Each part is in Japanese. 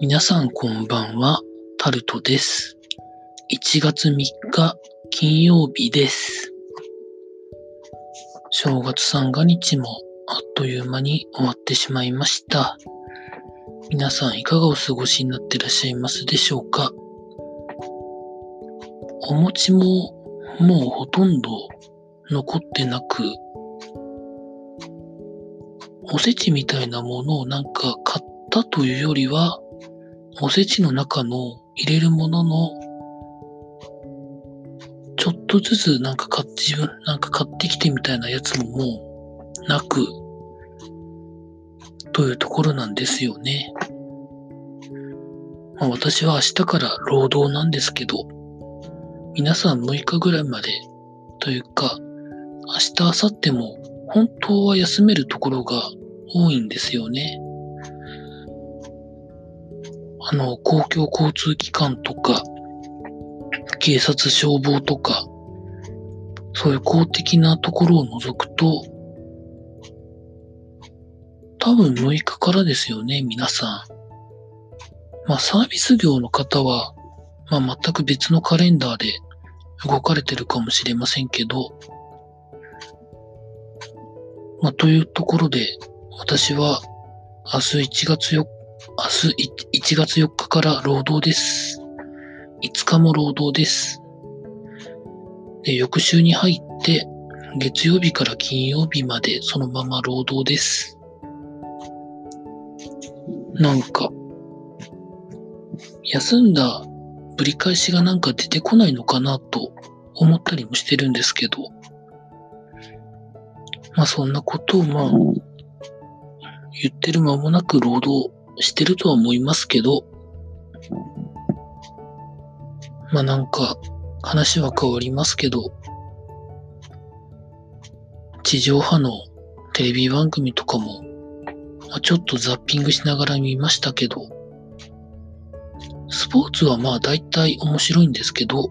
皆さんこんばんは、タルトです。1月3日金曜日です。正月三が日もあっという間に終わってしまいました。皆さんいかがお過ごしになっていらっしゃいますでしょうか？お餅ももうほとんど残ってなく、おせちみたいなものをなんか買ったというよりは、おせちの中の入れるものの、ちょっとずつなんか買って、自分なんか買ってきてみたいなやつももうなく、というところなんですよね。まあ、私は明日から労働なんですけど、皆さん6日ぐらいまでというか、明日、明後日も本当は休めるところが多いんですよね。あの、公共交通機関とか、警察、消防とか、そういう公的なところを除くと、多分6日からですよね、皆さん。まあ、サービス業の方は、まあ、全く別のカレンダーで動かれてるかもしれませんけど、まあ、というところで、私は明日1月4日明日1月4日から労働です。5日も労働です。で、翌週に入って、月曜日から金曜日までそのまま労働です。なんか、休んだぶり返しがなんか出てこないのかなと思ったりもしてるんですけど、まあそんなことをまあ、言ってる間もなく労働してるとは思いますけど、まあなんか話は変わりますけど、地上波のテレビ番組とかも、まあ、ちょっとザッピングしながら見ましたけど、スポーツはまあ大体面白いんですけど、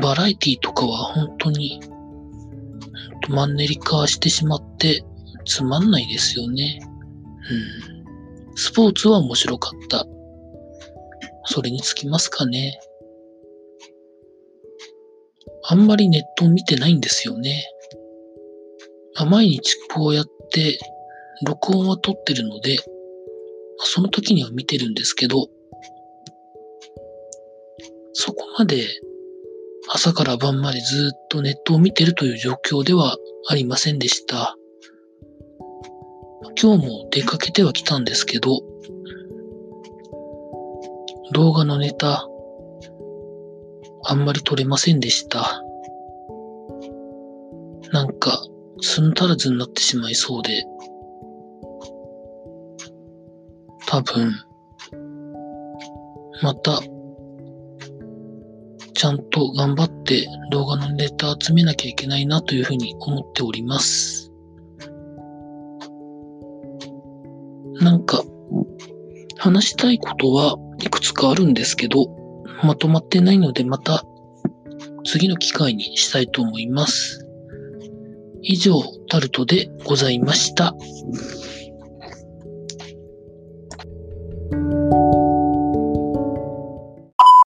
バラエティとかは本当に、マンネリ化してしまってつまんないですよね。うん。スポーツは面白かった。それにつきますかね。あんまりネットを見てないんですよね。まあ、毎日こうやって録音は撮ってるので、その時には見てるんですけど、そこまで朝から晩までずっとネットを見てるという状況ではありませんでした。今日も出かけてはきたんですけど、動画のネタ、あんまり撮れませんでした。なんか、寸足らずになってしまいそうで、多分、また、ちゃんと頑張って動画のネタ集めなきゃいけないなというふうに思っております。なんか、話したいことはいくつかあるんですけど、まとまってないのでまた次の機会にしたいと思います。以上、タルトでございました。